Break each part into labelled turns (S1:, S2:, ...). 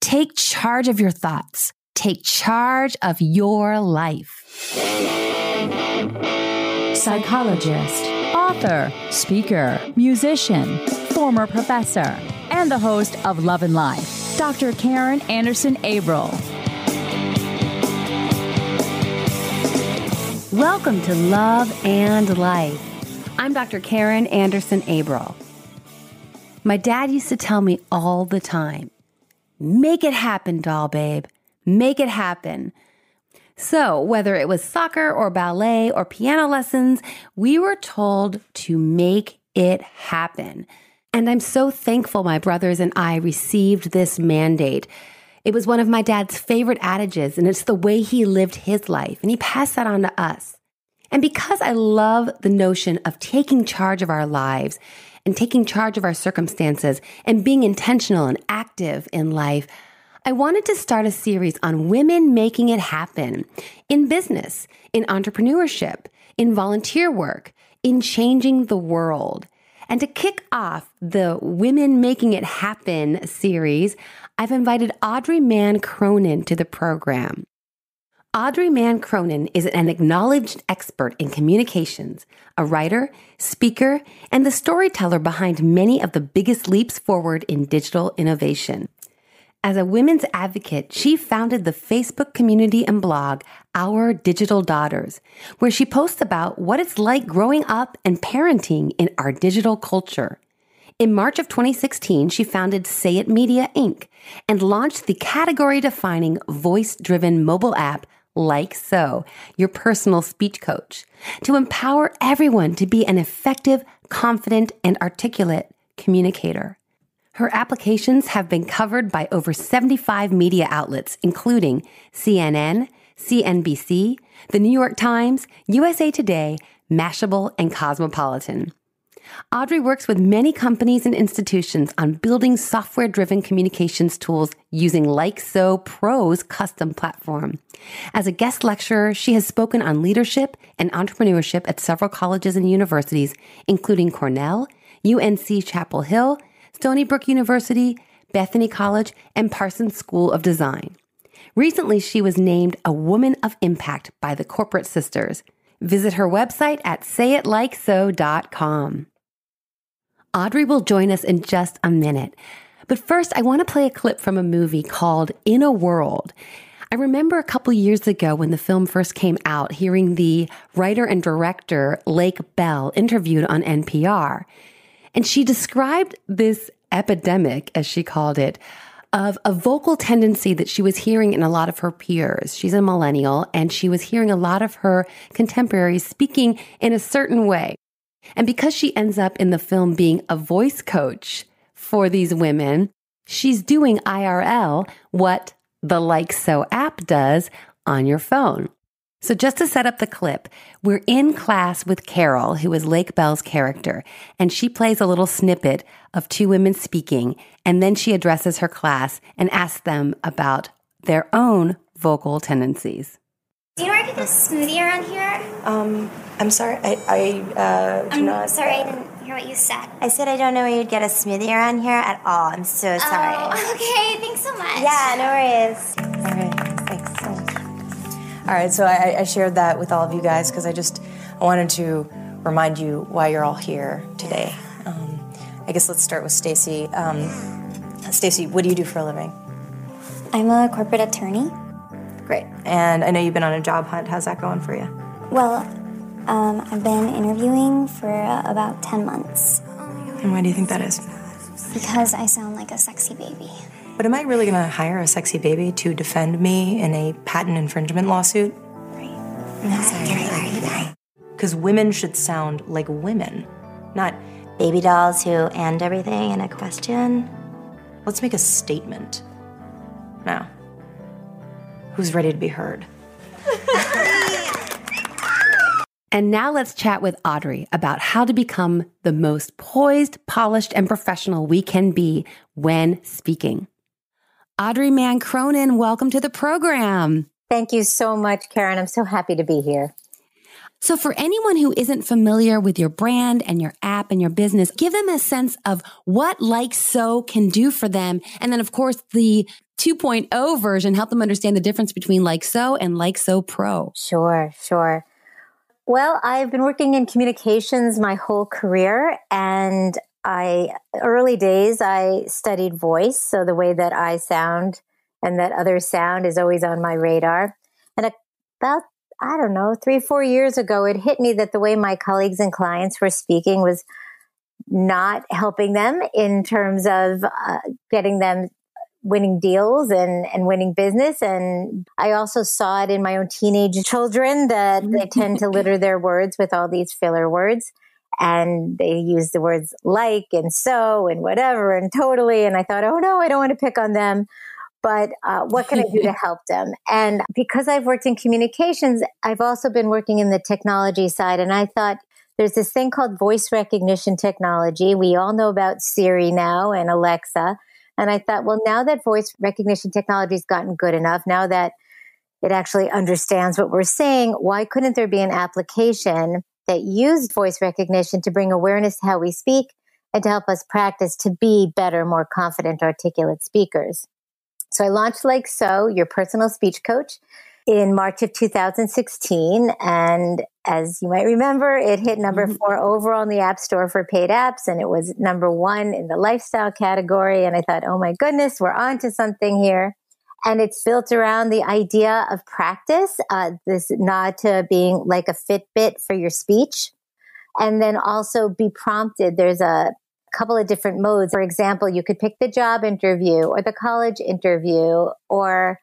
S1: Take charge of your thoughts. Take charge of your life.
S2: Psychologist, author, speaker, musician, former professor, and the host of Love and Life, Dr. Karen Anderson Abril.
S1: Welcome to Love and Life. I'm Dr. Karen Anderson Abril. My dad used to tell me all the time make it happen, doll babe. Make it happen. So, whether it was soccer or ballet or piano lessons, we were told to make it happen. And I'm so thankful my brothers and I received this mandate. It was one of my dad's favorite adages, and it's the way he lived his life, and he passed that on to us. And because I love the notion of taking charge of our lives and taking charge of our circumstances and being intentional and active in life, I wanted to start a series on women making it happen in business, in entrepreneurship, in volunteer work, in changing the world. And to kick off the Women Making It Happen series, I've invited Audrey Mann Cronin to the program. Audrey Mann Cronin is an acknowledged expert in communications, a writer, speaker, and the storyteller behind many of the biggest leaps forward in digital innovation. As a women's advocate, she founded the Facebook community and blog Our Digital Daughters, where she posts about what it's like growing up and parenting in our digital culture. In March of 2016, she founded Say It Media Inc. and launched the category defining voice driven mobile app Like So, your personal speech coach, to empower everyone to be an effective, confident, and articulate communicator. Her applications have been covered by over 75 media outlets, including CNN, CNBC, The New York Times, USA Today, Mashable, and Cosmopolitan. Audrey works with many companies and institutions on building software driven communications tools using Like So Pro's custom platform. As a guest lecturer, she has spoken on leadership and entrepreneurship at several colleges and universities, including Cornell, UNC Chapel Hill, Stony Brook University, Bethany College, and Parsons School of Design. Recently, she was named a Woman of Impact by the Corporate Sisters. Visit her website at sayitlikeso.com. Audrey will join us in just a minute. But first, I want to play a clip from a movie called In a World. I remember a couple years ago when the film first came out, hearing the writer and director Lake Bell interviewed on NPR. And she described this epidemic, as she called it, of a vocal tendency that she was hearing in a lot of her peers. She's a millennial and she was hearing a lot of her contemporaries speaking in a certain way. And because she ends up in the film being a voice coach for these women, she's doing IRL what the Like So app does on your phone. So, just to set up the clip, we're in class with Carol, who is Lake Bell's character, and she plays a little snippet of two women speaking, and then she addresses her class and asks them about their own vocal tendencies.
S3: Do you know where I could get a smoothie around here?
S4: Um, I'm sorry, I, I uh, do
S3: I'm
S4: not.
S3: sorry, I didn't hear what you said.
S4: I said I don't know where you'd get a smoothie around here at all. I'm so sorry.
S3: Oh, okay. Thanks so much.
S4: Yeah, no worries. All right, thanks so much. All right, so I, I shared that with all of you guys because I just I wanted to remind you why you're all here today. Um, I guess let's start with Stacy. Um, Stacy, what do you do for a living?
S3: I'm a corporate attorney.
S4: Great. And I know you've been on a job hunt. How's that going for you?
S3: Well, um, I've been interviewing for uh, about 10 months
S4: And why do you think that is?
S3: because I sound like a sexy baby.
S4: But am I really going to hire a sexy baby to defend me in a patent infringement lawsuit? Because women should sound like women, not
S5: baby dolls who end everything in a question.
S4: let's make a statement. Now, who's ready to be heard?
S1: And now let's chat with Audrey about how to become the most poised, polished, and professional we can be when speaking. Audrey Mann Cronin, welcome to the program.
S6: Thank you so much, Karen. I'm so happy to be here.
S1: So, for anyone who isn't familiar with your brand and your app and your business, give them a sense of what Like So can do for them. And then, of course, the 2.0 version, help them understand the difference between Like So and Like So Pro.
S6: Sure, sure. Well, I've been working in communications my whole career and I early days I studied voice, so the way that I sound and that others sound is always on my radar. And about I don't know, 3 4 years ago it hit me that the way my colleagues and clients were speaking was not helping them in terms of uh, getting them winning deals and, and winning business. And I also saw it in my own teenage children that they tend to litter their words with all these filler words. And they use the words like and so and whatever and totally. And I thought, oh no, I don't want to pick on them. But uh, what can I do to help them? And because I've worked in communications, I've also been working in the technology side. And I thought, there's this thing called voice recognition technology. We all know about Siri now and Alexa. And I thought, well, now that voice recognition technology has gotten good enough, now that it actually understands what we're saying, why couldn't there be an application that used voice recognition to bring awareness to how we speak and to help us practice to be better, more confident, articulate speakers? So I launched Like So, your personal speech coach in March of 2016. And as you might remember, it hit number mm-hmm. four overall in the App Store for paid apps, and it was number one in the lifestyle category. And I thought, oh my goodness, we're on to something here. And it's built around the idea of practice, uh, this nod to being like a Fitbit for your speech. And then also be prompted. There's a couple of different modes. For example, you could pick the job interview or the college interview or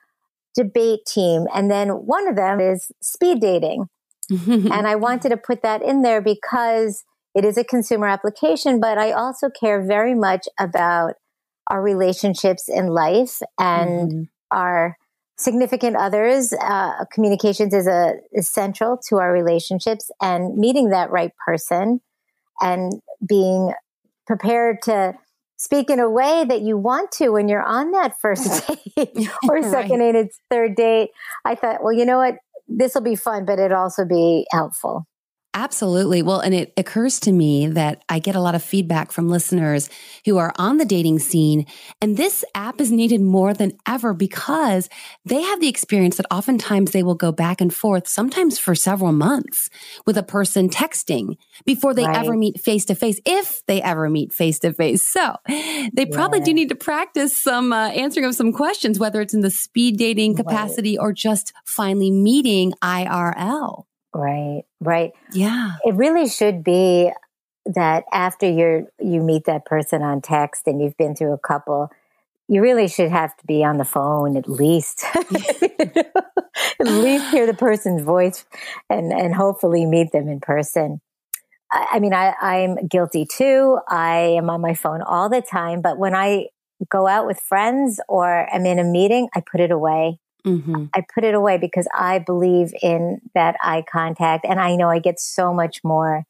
S6: debate team. And then one of them is speed dating. and I wanted to put that in there because it is a consumer application, but I also care very much about our relationships in life and mm. our significant others. Uh, communications is a essential to our relationships and meeting that right person and being prepared to speak in a way that you want to when you're on that first date or second right. date, it's third date. I thought, well, you know what? This will be fun, but it'll also be helpful.
S1: Absolutely. Well, and it occurs to me that I get a lot of feedback from listeners who are on the dating scene. And this app is needed more than ever because they have the experience that oftentimes they will go back and forth, sometimes for several months with a person texting before they right. ever meet face to face, if they ever meet face to face. So they probably yeah. do need to practice some uh, answering of some questions, whether it's in the speed dating capacity right. or just finally meeting IRL.
S6: Right, right.
S1: Yeah.
S6: It really should be that after you're you meet that person on text and you've been through a couple, you really should have to be on the phone at least. at least hear the person's voice and and hopefully meet them in person. I, I mean, I, I'm guilty too. I am on my phone all the time, but when I go out with friends or I'm in a meeting, I put it away. Mm-hmm. I put it away because I believe in that eye contact. And I know I get so much more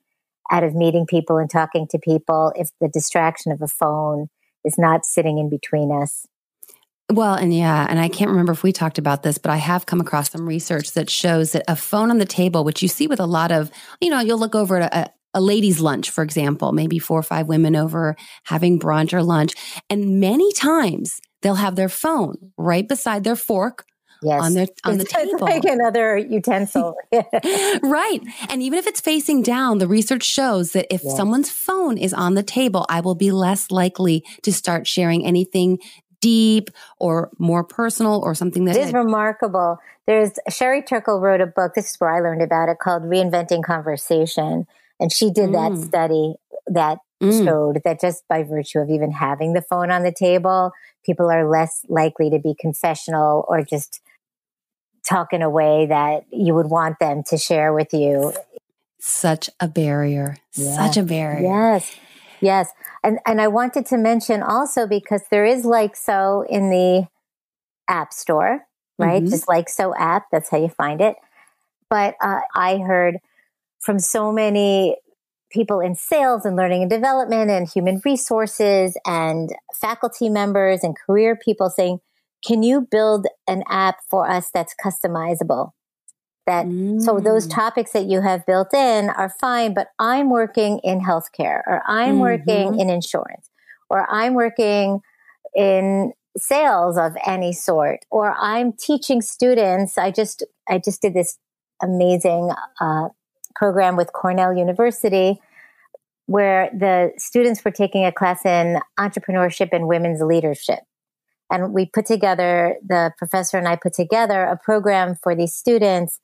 S6: out of meeting people and talking to people if the distraction of a phone is not sitting in between us.
S1: Well, and yeah, and I can't remember if we talked about this, but I have come across some research that shows that a phone on the table, which you see with a lot of, you know, you'll look over at a, a ladies' lunch, for example, maybe four or five women over having brunch or lunch. And many times they'll have their phone right beside their fork
S6: yes.
S1: on their on it's, the table.
S6: It's like another utensil.
S1: right. And even if it's facing down, the research shows that if yes. someone's phone is on the table, I will be less likely to start sharing anything deep or more personal or something that
S6: is remarkable. There's Sherry Turkle wrote a book. This is where I learned about it called Reinventing Conversation. And she did mm. that study that mm. showed that just by virtue of even having the phone on the table, people are less likely to be confessional or just talk in a way that you would want them to share with you.
S1: Such a barrier. Such a barrier.
S6: Yes. Yes. And and I wanted to mention also because there is like so in the app store, right? Mm-hmm. Just like so app, that's how you find it. But uh, I heard from so many people in sales and learning and development and human resources and faculty members and career people saying, can you build an app for us that's customizable? That mm. so those mm. topics that you have built in are fine, but I'm working in healthcare or I'm mm-hmm. working in insurance or I'm working in sales of any sort, or I'm teaching students. I just I just did this amazing uh, program with Cornell University where the students were taking a class in entrepreneurship and women's leadership. And we put together, the professor and I put together a program for these students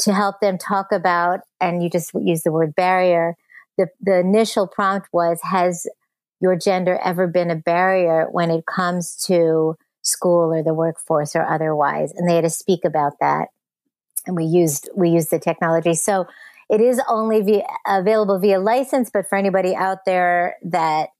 S6: to help them talk about, and you just use the word barrier. The, the initial prompt was, has your gender ever been a barrier when it comes to school or the workforce or otherwise? And they had to speak about that. And we used, we used the technology. So it is only via, available via license, but for anybody out there that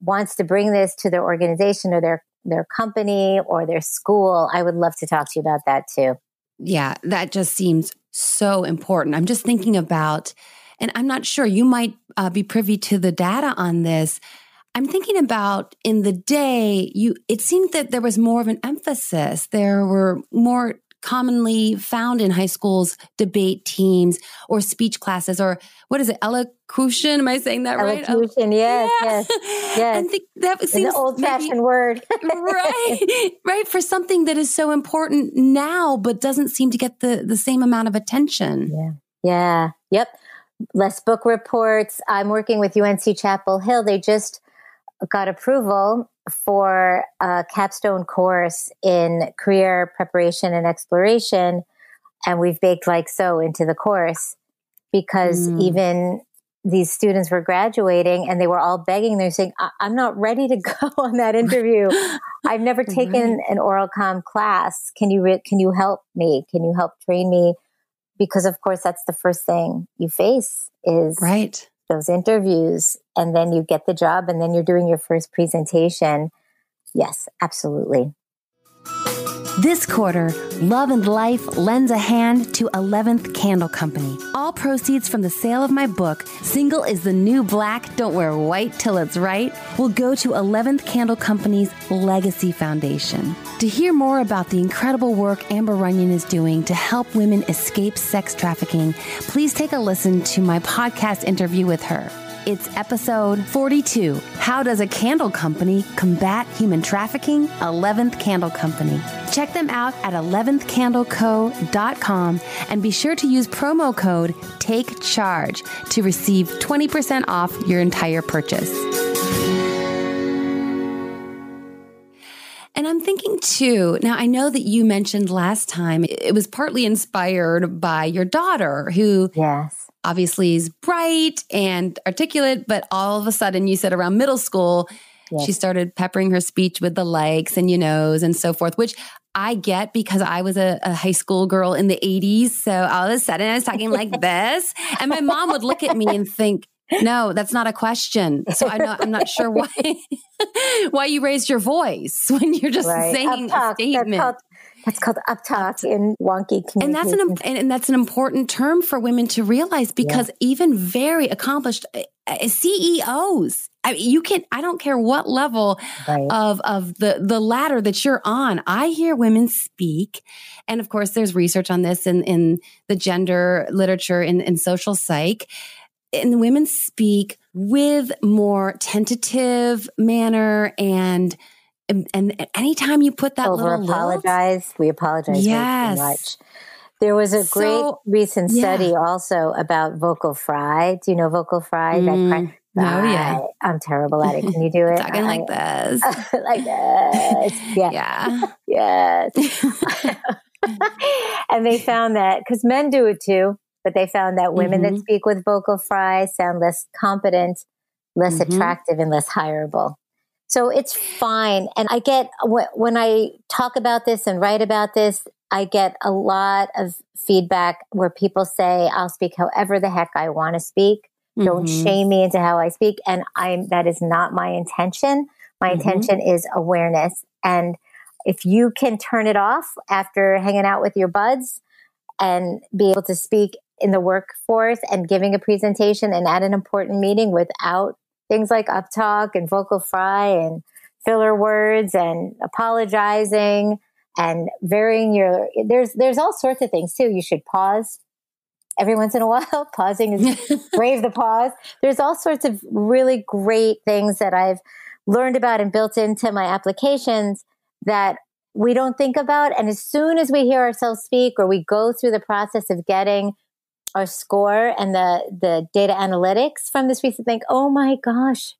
S6: wants to bring this to their organization or their, their company or their school, I would love to talk to you about that too.
S1: Yeah, that just seems so important. I'm just thinking about, and I'm not sure, you might uh, be privy to the data on this. I'm thinking about in the day, you it seemed that there was more of an emphasis. There were more commonly found in high schools debate teams or speech classes or what is it elocution? Am i saying that
S6: right? Oh, elocution yes yeah. yes yes.
S1: And think that seems
S6: an old-fashioned word.
S1: Right right for something that is so important now but doesn't seem to get the the same amount of attention.
S6: Yeah yeah yep. Less book reports. I'm working with unc chapel hill. They just got approval for a capstone course in career preparation and exploration. And we've baked like so into the course because mm. even these students were graduating and they were all begging. They're saying, I- am not ready to go on that interview. I've never taken right. an oral com class. Can you, re- can you help me? Can you help train me? Because of course, that's the first thing you face is
S1: right
S6: those interviews and then you get the job and then you're doing your first presentation. Yes, absolutely.
S1: This quarter, Love and Life lends a hand to 11th Candle Company. All proceeds from the sale of my book, Single is the New Black, Don't Wear White Till It's Right, will go to 11th Candle Company's Legacy Foundation. To hear more about the incredible work Amber Runyon is doing to help women escape sex trafficking, please take a listen to my podcast interview with her. It's episode 42 How Does a Candle Company Combat Human Trafficking? 11th Candle Company. Check them out at 11thcandleco.com and be sure to use promo code Take Charge to receive 20% off your entire purchase. And I'm thinking too, now I know that you mentioned last time it was partly inspired by your daughter who
S6: yes
S1: obviously is bright and articulate, but all of a sudden you said around middle school, yes. she started peppering her speech with the likes and you knows and so forth, which I get because I was a, a, high school girl in the 80s. So all of a sudden I was talking like this. And my mom would look at me and think, no, that's not a question. So I'm not, I'm not sure why why you raised your voice when you're just right. saying a statement.
S6: That's called uptalk in wonky
S1: And that's an and that's an important term for women to realize because yeah. even very accomplished uh, uh, CEOs, I mean, you can I don't care what level right. of of the the ladder that you're on. I hear women speak, and of course, there's research on this in in the gender literature in in social psych. And women speak with more tentative manner and and, and anytime you put that
S6: over apologize, we apologize yes. much. There was a great so, recent study yeah. also about vocal fry. Do you know vocal fry?
S1: Mm, that no, yeah.
S6: I'm terrible at it. Can you do it?
S1: Talking like this.
S6: like this. Yeah.
S1: Yeah.
S6: yes. and they found that because men do it too, but they found that women mm-hmm. that speak with vocal fry sound less competent, less mm-hmm. attractive, and less hireable. So it's fine. And I get, when I talk about this and write about this, I get a lot of feedback where people say, I'll speak however the heck I want to speak. Mm-hmm. Don't shame me into how I speak. And I'm, that is not my intention. My mm-hmm. intention is awareness. And if you can turn it off after hanging out with your buds and be able to speak in the workforce and giving a presentation and at an important meeting without things like uptalk and vocal fry and filler words and apologizing and varying your there's there's all sorts of things too. You should pause every once in a while. Pausing is brave the pause. There's all sorts of really great things that I've learned about and built into my applications that we don't think about. And as soon as we hear ourselves speak or we go through the process of getting our score and the, the data analytics from this, recent think, oh my gosh,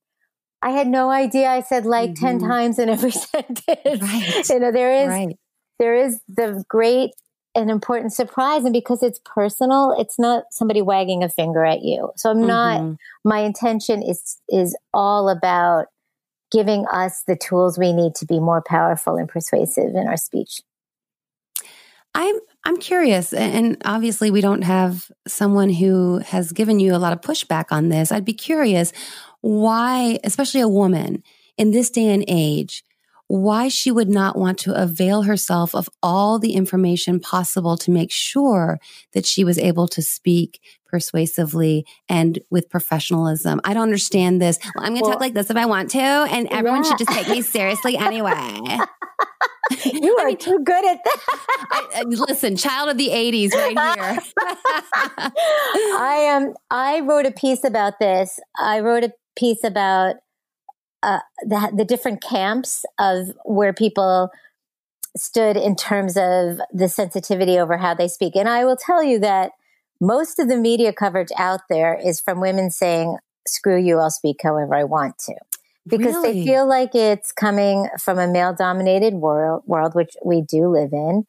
S6: I had no idea I said like mm-hmm. 10 times in every sentence. Right. You know, there is, right. there is the great and important surprise. And because it's personal, it's not somebody wagging a finger at you. So I'm mm-hmm. not, my intention is, is all about giving us the tools we need to be more powerful and persuasive in our speech.
S1: I'm I'm curious, and obviously we don't have someone who has given you a lot of pushback on this. I'd be curious why, especially a woman in this day and age, why she would not want to avail herself of all the information possible to make sure that she was able to speak persuasively and with professionalism. I don't understand this. Well, I'm going to well, talk like this if I want to, and everyone yeah. should just take me seriously anyway.
S6: you are I mean, too good at that.
S1: I, listen, child of the 80s right here.
S6: I am I wrote a piece about this. I wrote a piece about uh, the, the different camps of where people stood in terms of the sensitivity over how they speak. And I will tell you that most of the media coverage out there is from women saying, screw you, I'll speak however I want to. Because really? they feel like it's coming from a male dominated world, world, which we do live in,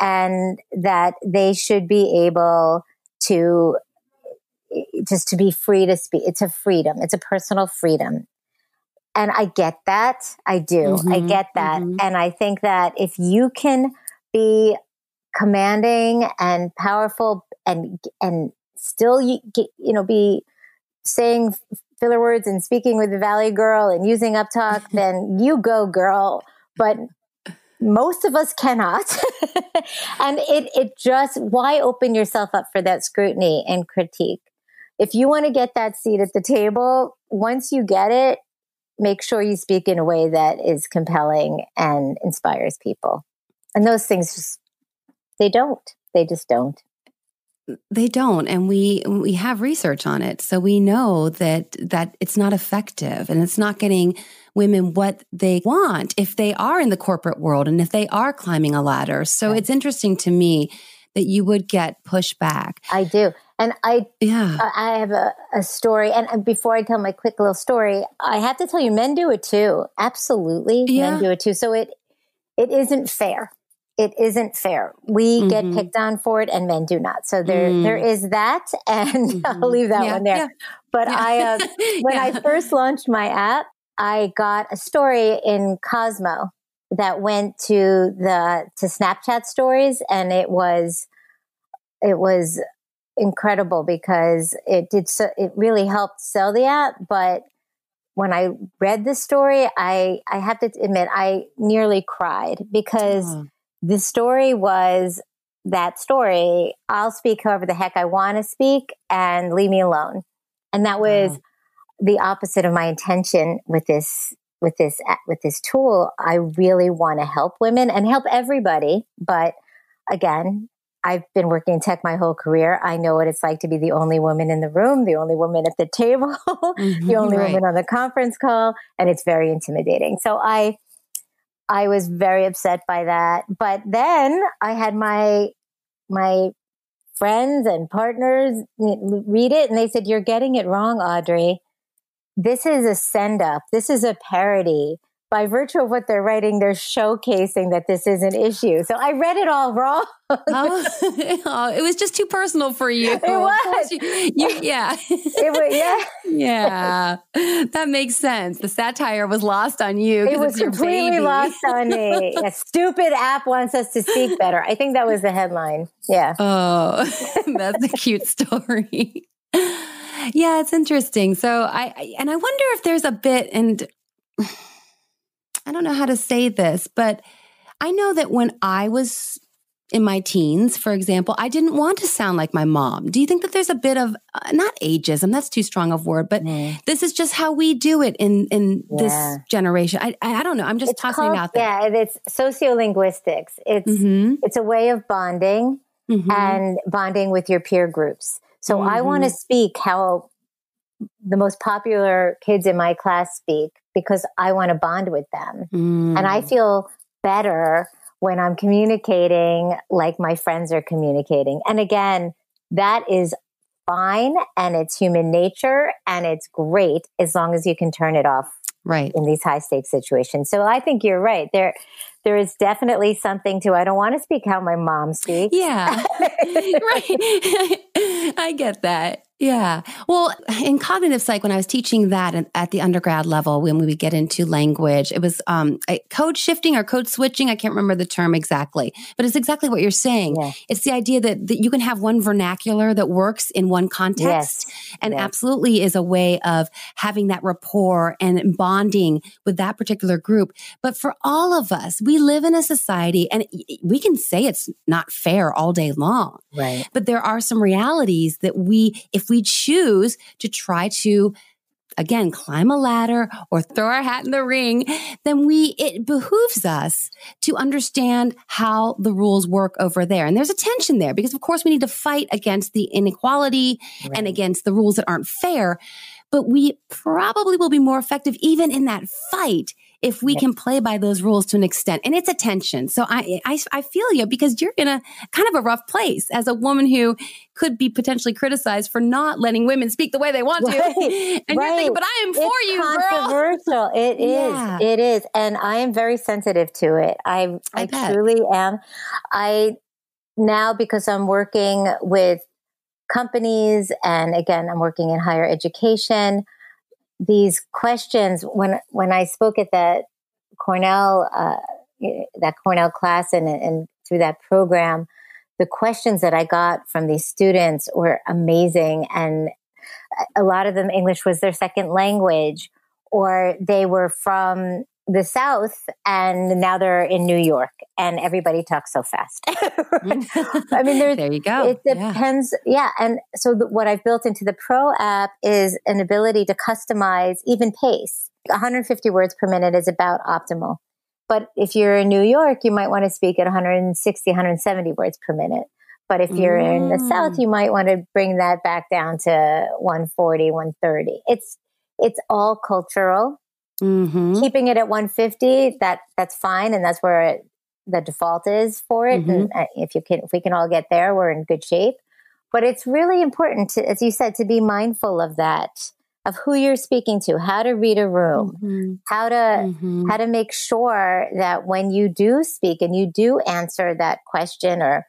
S6: and that they should be able to just to be free to speak. It's a freedom. It's a personal freedom. And I get that. I do. Mm-hmm, I get that. Mm-hmm. And I think that if you can be commanding and powerful and and still you, you know be saying filler words and speaking with the valley girl and using uptalk then you go girl. But most of us cannot. And it it just why open yourself up for that scrutiny and critique? If you want to get that seat at the table once you get it make sure you speak in a way that is compelling and inspires people. And those things just they don't. They just don't
S1: they don't and we we have research on it. So we know that that it's not effective and it's not getting women what they want if they are in the corporate world and if they are climbing a ladder. So it's interesting to me that you would get pushback.
S6: I do. And i yeah. I have a, a story and before i tell my quick little story i have to tell you men do it too. Absolutely yeah. men do it too. So it it isn't fair it isn't fair. We mm-hmm. get picked on for it and men do not. So there, mm. there is that. And mm-hmm. I'll leave that yeah, one there. Yeah. But yeah. I, uh, when I first launched my app, I got a story in Cosmo that went to the, to Snapchat stories. And it was, it was incredible because it did so, it really helped sell the app. But when I read the story, I, I have to admit, I nearly cried because oh the story was that story. I'll speak however the heck I want to speak and leave me alone. And that was wow. the opposite of my intention with this with this with this tool. I really want to help women and help everybody, but again, I've been working in tech my whole career. I know what it's like to be the only woman in the room, the only woman at the table, mm-hmm, the only right. woman on the conference call, and it's very intimidating. So I I was very upset by that. But then I had my my friends and partners read it and they said, You're getting it wrong, Audrey. This is a send up. This is a parody by virtue of what they're writing, they're showcasing that this is an issue. So I read it all wrong. oh,
S1: oh, it was just too personal for you.
S6: It was.
S1: You, you, yeah.
S6: It was, yeah.
S1: yeah. That makes sense. The satire was lost on you.
S6: It was completely
S1: baby.
S6: lost on me. A stupid app wants us to speak better. I think that was the headline. Yeah.
S1: Oh, that's a cute story. Yeah, it's interesting. So I, and I wonder if there's a bit, and I don't know how to say this, but I know that when I was in my teens, for example, I didn't want to sound like my mom. Do you think that there's a bit of uh, not ageism? That's too strong of word, but mm. this is just how we do it in in yeah. this generation. I I don't know. I'm just
S6: it's
S1: tossing
S6: called,
S1: out there.
S6: Yeah, it's sociolinguistics. It's mm-hmm. it's a way of bonding mm-hmm. and bonding with your peer groups. So mm-hmm. I want to speak how the most popular kids in my class speak because I want to bond with them. Mm. And I feel better when I'm communicating like my friends are communicating. And again, that is fine and it's human nature and it's great as long as you can turn it off
S1: right.
S6: in these high stakes situations. So i think you're right. There there is definitely something to i don't want to speak how my mom speaks.
S1: Yeah. Right. I get that yeah. Well, in cognitive psych, when I was teaching that at the undergrad level, when we would get into language, it was um, code shifting or code switching. I can't remember the term exactly, but it's exactly what you're saying. Yeah. It's the idea that, that you can have one vernacular that works in one context yes. and yes. absolutely is a way of having that rapport and bonding with that particular group. But for all of us, we live in a society and we can say it's not fair all day long.
S6: Right.
S1: But there are some realities that we, if we choose to try to again climb a ladder or throw our hat in the ring then we it behooves us to understand how the rules work over there and there's a tension there because of course we need to fight against the inequality right. and against the rules that aren't fair but we probably will be more effective even in that fight if we can play by those rules to an extent. And it's a tension. So I, I, I feel you because you're in a kind of a rough place as a woman who could be potentially criticized for not letting women speak the way they want to.
S6: Right.
S1: and
S6: right.
S1: you're thinking, but I am for
S6: it's
S1: you,
S6: controversial.
S1: girl.
S6: It is. Yeah. It is. And I am very sensitive to it. I, I, I truly am. I now, because I'm working with companies and again, I'm working in higher education these questions when when I spoke at that Cornell uh, that Cornell class and, and through that program, the questions that I got from these students were amazing, and a lot of them English was their second language, or they were from the South and now they're in New York and everybody talks so fast. I mean, there's,
S1: there you go.
S6: It depends. Yeah. yeah. And so the, what I've built into the Pro app is an ability to customize even pace. 150 words per minute is about optimal. But if you're in New York, you might want to speak at 160, 170 words per minute. But if you're mm. in the South, mm. you might want to bring that back down to 140, 130. It's, it's all cultural Mm-hmm. Keeping it at 150, that that's fine, and that's where it, the default is for it. Mm-hmm. And uh, if you can, if we can all get there, we're in good shape. But it's really important to, as you said, to be mindful of that, of who you're speaking to, how to read a room, mm-hmm. how to mm-hmm. how to make sure that when you do speak and you do answer that question or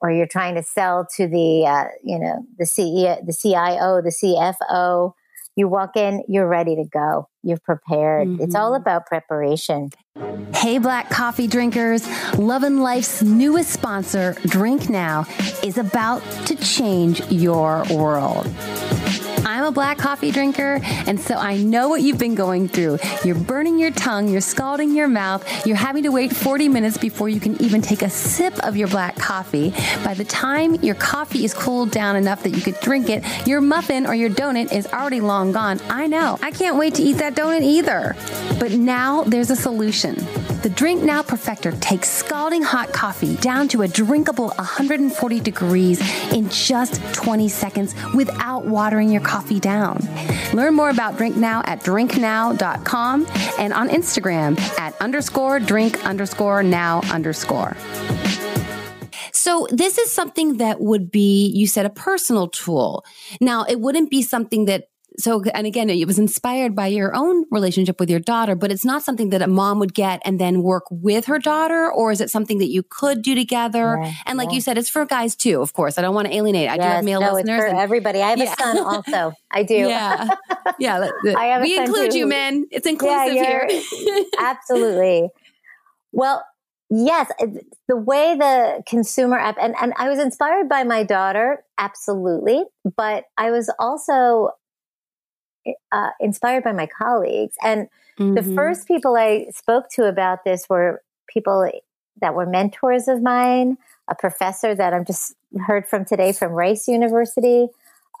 S6: or you're trying to sell to the uh, you know the CEO, the CIO, the CFO, you walk in, you're ready to go. You're prepared. Mm-hmm. It's all mm-hmm. about preparation.
S1: Hey, black coffee drinkers. Love and Life's newest sponsor, Drink Now, is about to change your world. I'm a black coffee drinker, and so I know what you've been going through. You're burning your tongue, you're scalding your mouth, you're having to wait 40 minutes before you can even take a sip of your black coffee. By the time your coffee is cooled down enough that you could drink it, your muffin or your donut is already long gone. I know. I can't wait to eat that donut either. But now there's a solution. The Drink Now Perfector takes scalding hot coffee down to a drinkable 140 degrees in just 20 seconds without watering your coffee down. Learn more about Drink Now at drinknow.com and on Instagram at underscore drink underscore now underscore. So this is something that would be, you said, a personal tool. Now, it wouldn't be something that so and again it was inspired by your own relationship with your daughter but it's not something that a mom would get and then work with her daughter or is it something that you could do together? Yeah, and like yeah. you said it's for guys too of course. I don't want to alienate. I yes, do have male
S6: no,
S1: listeners
S6: it's for everybody. I have yeah. a son also. I do.
S1: Yeah. Yeah I have we include too. you men it's inclusive here.
S6: absolutely. Well Yes, uh, the way the consumer app, and, and I was inspired by my daughter, absolutely. But I was also uh, inspired by my colleagues. And mm-hmm. the first people I spoke to about this were people that were mentors of mine, a professor that I'm just heard from today from Rice University,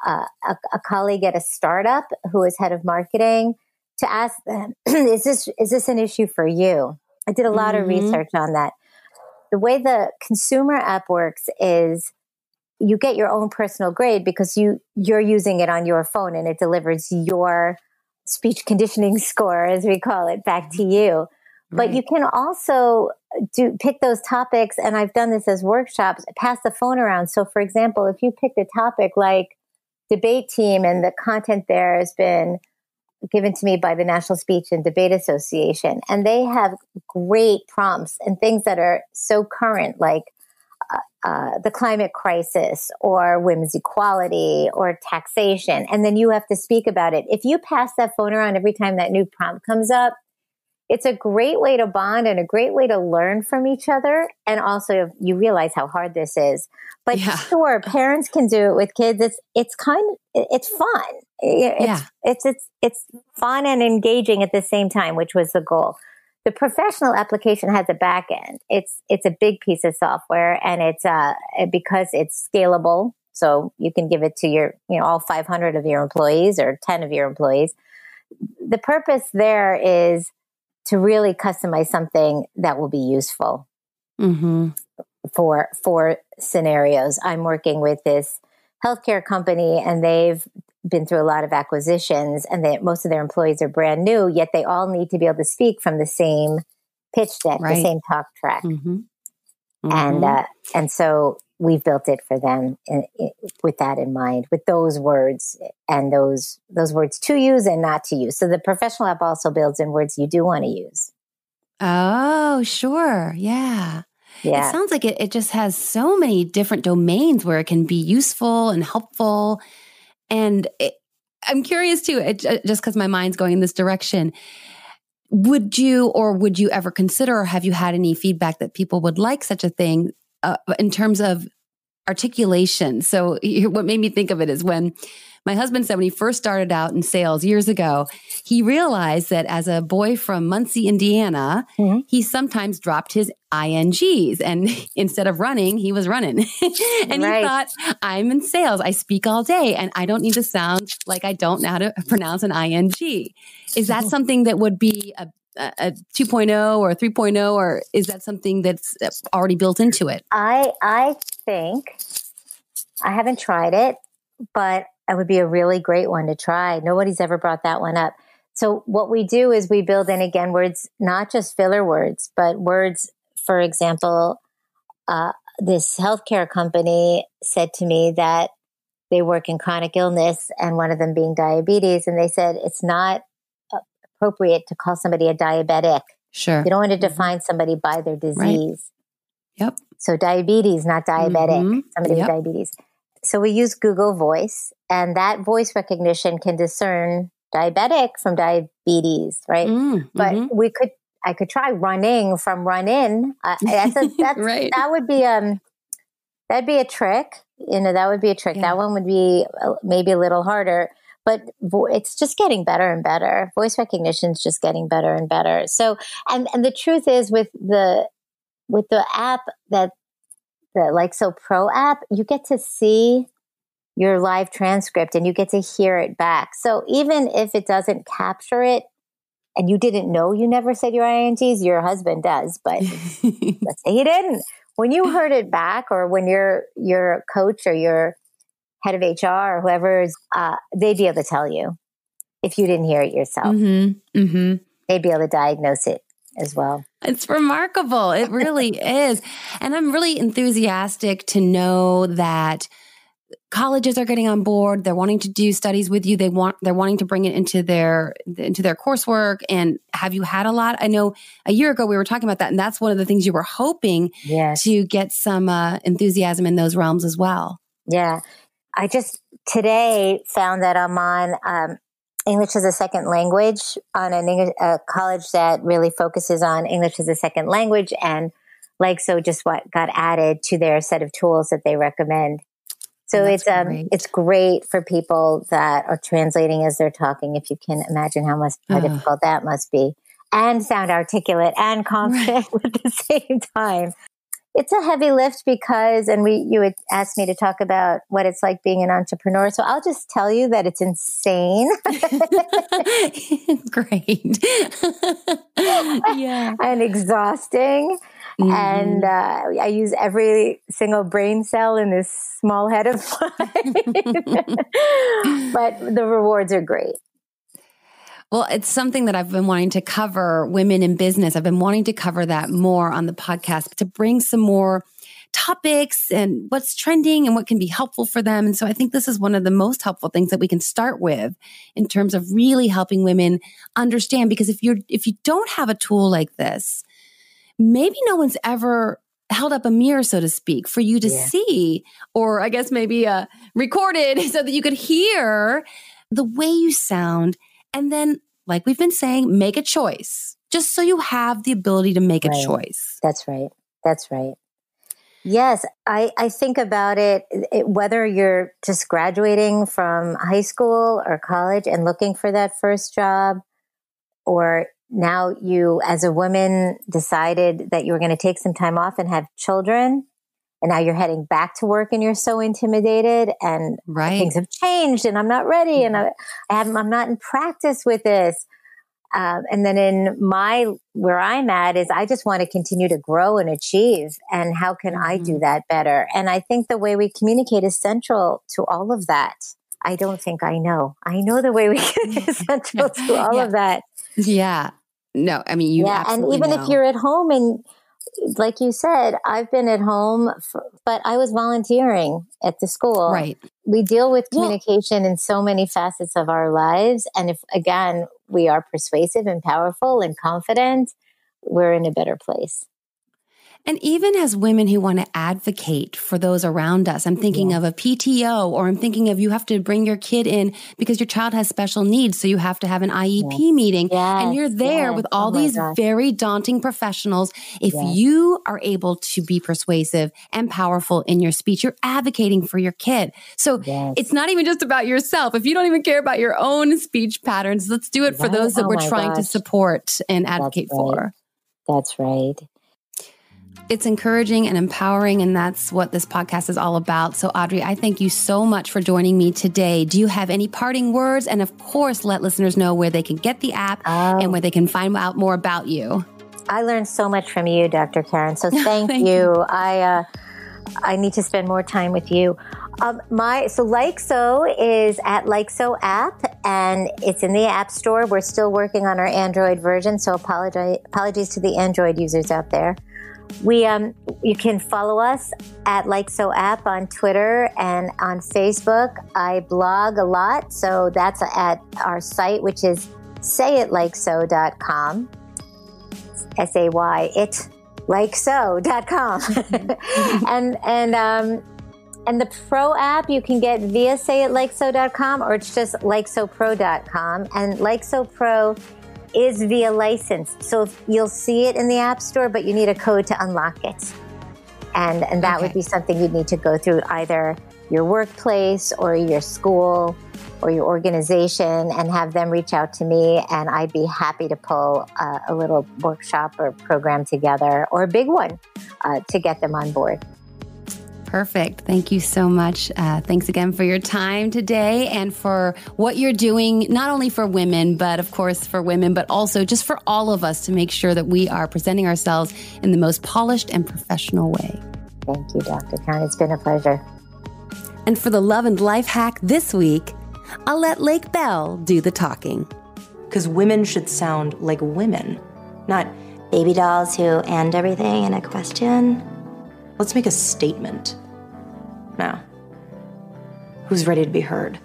S6: uh, a, a, colleague at a startup who is head of marketing, to ask them, is this is this an issue for you? I did a lot mm-hmm. of research on that. The way the consumer app works is you get your own personal grade because you you're using it on your phone and it delivers your speech conditioning score as we call it back to you But you can also do pick those topics, and I've done this as workshops. Pass the phone around. So, for example, if you picked a topic like debate team, and the content there has been given to me by the National Speech and Debate Association, and they have great prompts and things that are so current, like uh, the climate crisis or women's equality or taxation, and then you have to speak about it. If you pass that phone around every time that new prompt comes up, it's a great way to bond and a great way to learn from each other. And also, you realize how hard this is. But
S1: Yeah.
S6: sure, parents can do it with kids. It's it's kind of it's fun. It's,
S1: Yeah.
S6: it's it's it's fun and engaging at the same time, which was the goal. The professional application has a back end. It's it's a big piece of software, and it's uh because it's scalable. So you can give it to your you know all 500 of your employees or 10 of your employees. The purpose there is to really customize something that will be useful
S1: Mm-hmm.
S6: for for scenarios. I'm working with this healthcare company, and they've been through a lot of acquisitions, and that most of their employees are brand new. Yet they all need to be able to speak from the same pitch deck,
S1: Right.
S6: the same talk track,
S1: Mm-hmm.
S6: and uh, and so we've built it for them in, in, with that in mind, with those words and those those words to use and not to use. So the professional app also builds in words you do want to use.
S1: oh, sure. Yeah.
S6: Yeah.
S1: It sounds like it, it just has so many different domains where it can be useful and helpful. And it, I'm curious too, it, just because my mind's going in this direction. Would you or would you ever consider, or have you had any feedback that people would like such a thing uh, in terms of articulation? So, what made me think of it is when my husband said when he first started out in sales years ago, he realized that as a boy from Muncie, Indiana,
S6: Mhm.
S1: he sometimes dropped his INGs and instead of running, he was running. and
S6: Right.
S1: he thought, I'm in sales. I speak all day and I don't need to sound like I don't know how to pronounce an ING. Is that something that would be a, a, a 2.0 or a 3.0 or is that something that's already built into it?
S6: I I think I haven't tried it, but it would be a really great one to try. Nobody's ever brought that one up. So what we do is we build in again words, not just filler words, but words. For example, uh, this healthcare company said to me that they work in chronic illness, and one of them being diabetes, and they said it's not appropriate to call somebody a diabetic.
S1: Sure.
S6: You don't want to define somebody by their disease.
S1: Yep.
S6: So diabetes, not diabetic.
S1: Mhm.
S6: Somebody
S1: Yep.
S6: with diabetes. So we use Google Voice, and that voice recognition can discern diabetic from diabetes, right?
S1: Mm,
S6: But
S1: mhm.
S6: we could, I could try running from run in. Uh, that's a, that's,
S1: Right.
S6: That would be um, that'd be a trick. You know, that would be a trick.
S1: Yeah.
S6: That one would be uh, maybe a little harder. But vo- it's just getting better and better. Voice recognition is just getting better and better. So, and and the truth is, with the with the app that the like so pro app, you get to see your live transcript and you get to hear it back. So even if it doesn't capture it and you didn't know you never said your INGs, your husband does, but let's say he didn't. When you heard it back or when your your coach or your head of HR or whoever is uh, they'd be able to tell you if you didn't hear it yourself.
S1: mm-hmm. Mm-hmm.
S6: They'd be able to diagnose it as well.
S1: It's remarkable. It really is. And I'm really enthusiastic to know that colleges are getting on board. They're wanting to do studies with you. They want they're wanting to bring it into their into their coursework. And have you had a lot? I know a year ago we were talking about that, and that's one of the things you were hoping
S6: Yes.
S1: to get some uh, enthusiasm in those realms as well.
S6: Yeah. I just today found that I'm on um, English as a second language on an English, a college that really focuses on English as a second language. And like so, just what got added to their set of tools that they recommend. So it's um
S1: great.
S6: it's great for people that are translating as they're talking. If you can imagine how much how difficult that must be, and sound articulate and confident at the same time it's a heavy lift because and we you would ask me to talk about what it's like being an entrepreneur so i'll just tell you that it's insane
S1: Great. yeah.
S6: and exhausting
S1: Mm-hmm.
S6: and uh, i use every single brain cell in this small head of mine but the rewards are great
S1: Well, it's something that I've been wanting to cover women in business. I've been wanting to cover that more on the podcast to bring some more topics and what's trending and what can be helpful for them. And so I think this is one of the most helpful things that we can start with in terms of really helping women understand because if you're if you don't have a tool like this, maybe no one's ever held up a mirror so to speak for you to yeah. see or I guess maybe uh recorded so that you could hear the way you sound and then like we've been saying make a choice just so you have the ability to make
S6: right.
S1: a choice.
S6: That's right. That's right. Yes, I, I think about it, it, whether you're just graduating from high school or college and looking for that first job, or now you, as a woman, decided that you were going to take some time off and have children. And now you're heading back to work and you're so intimidated and
S1: right.
S6: things have changed and I'm not ready and I, I I'm not in practice with this. Um, and then in my where I'm at is I just want to continue to grow and achieve. And how can mm-hmm. I do mm-hmm. that better? And I think the way we communicate is central to all of that. I don't think I know. I know the way we is central to all
S1: yeah.
S6: of that.
S1: Yeah. No, I mean you.
S6: Yeah, and even
S1: know.
S6: if you're at home and like you said, I've been at home, for, but I was volunteering at the school.
S1: Right.
S6: We deal with communication in so many facets of our lives. And if, again, we are persuasive and powerful and confident, we're in a better place.
S1: And even as women who want to advocate for those around us, I'm thinking yeah. of a PTO or I'm thinking of you have to bring your kid in because your child has special needs. So you have to have an IEP yes. meeting
S6: yes.
S1: and you're there
S6: yes.
S1: with oh all
S6: oh
S1: these very daunting professionals. If you are able to be persuasive and powerful in your speech, you're advocating for your kid. So it's not even just about yourself. If you don't even care about your own speech patterns, let's do it for those that oh we're trying gosh. to support and advocate
S6: right.
S1: for.
S6: That's right
S1: it's encouraging and empowering, and that's what this podcast is all about. So, Audrey, I thank you so much for joining me today. Do you have any parting words? And of course, let listeners know where they can get the app oh. and where they can find out more about you.
S6: I learned so much from you, Dr. Karen. So, thank, thank you. you. I uh, I need to spend more time with you. Um, my so like so is at like so app and it's in the app store. We're still working on our Android version, so apologize apologies to the Android users out there. We um, you can follow us at Like So App on Twitter and on Facebook. I blog a lot, so that's at our site, which is sayitLikeSo.com. S A Y it like so.com. and and um and the pro app you can get via sayitLikeSo.com or it's just likesopro.com and LikeSo Pro is via license. So you'll see it in the App Store, but you need a code to unlock it. And, and that okay. would be something you'd need to go through either your workplace or your school or your organization and have them reach out to me. And I'd be happy to pull uh, a little workshop or program together or a big one uh, to get them on board.
S1: Perfect. Thank you so much. Uh, thanks again for your time today and for what you're doing, not only for women, but of course for women, but also just for all of us to make sure that we are presenting ourselves in the most polished and professional way.
S6: Thank you, Dr. Karen. It's been a pleasure.
S1: And for the love and life hack this week, I'll let Lake Bell do the talking.
S4: Because women should sound like women, not
S5: baby dolls who end everything in a question.
S4: Let's make a statement. Now, who's ready to be heard?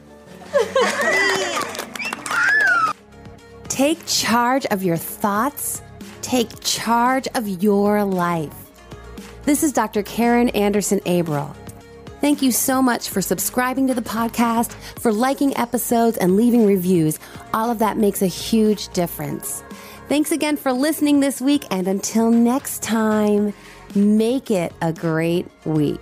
S1: Take charge of your thoughts. Take charge of your life. This is Dr. Karen Anderson Abril. Thank you so much for subscribing to the podcast, for liking episodes and leaving reviews. All of that makes a huge difference. Thanks again for listening this week, and until next time, Make it a great week.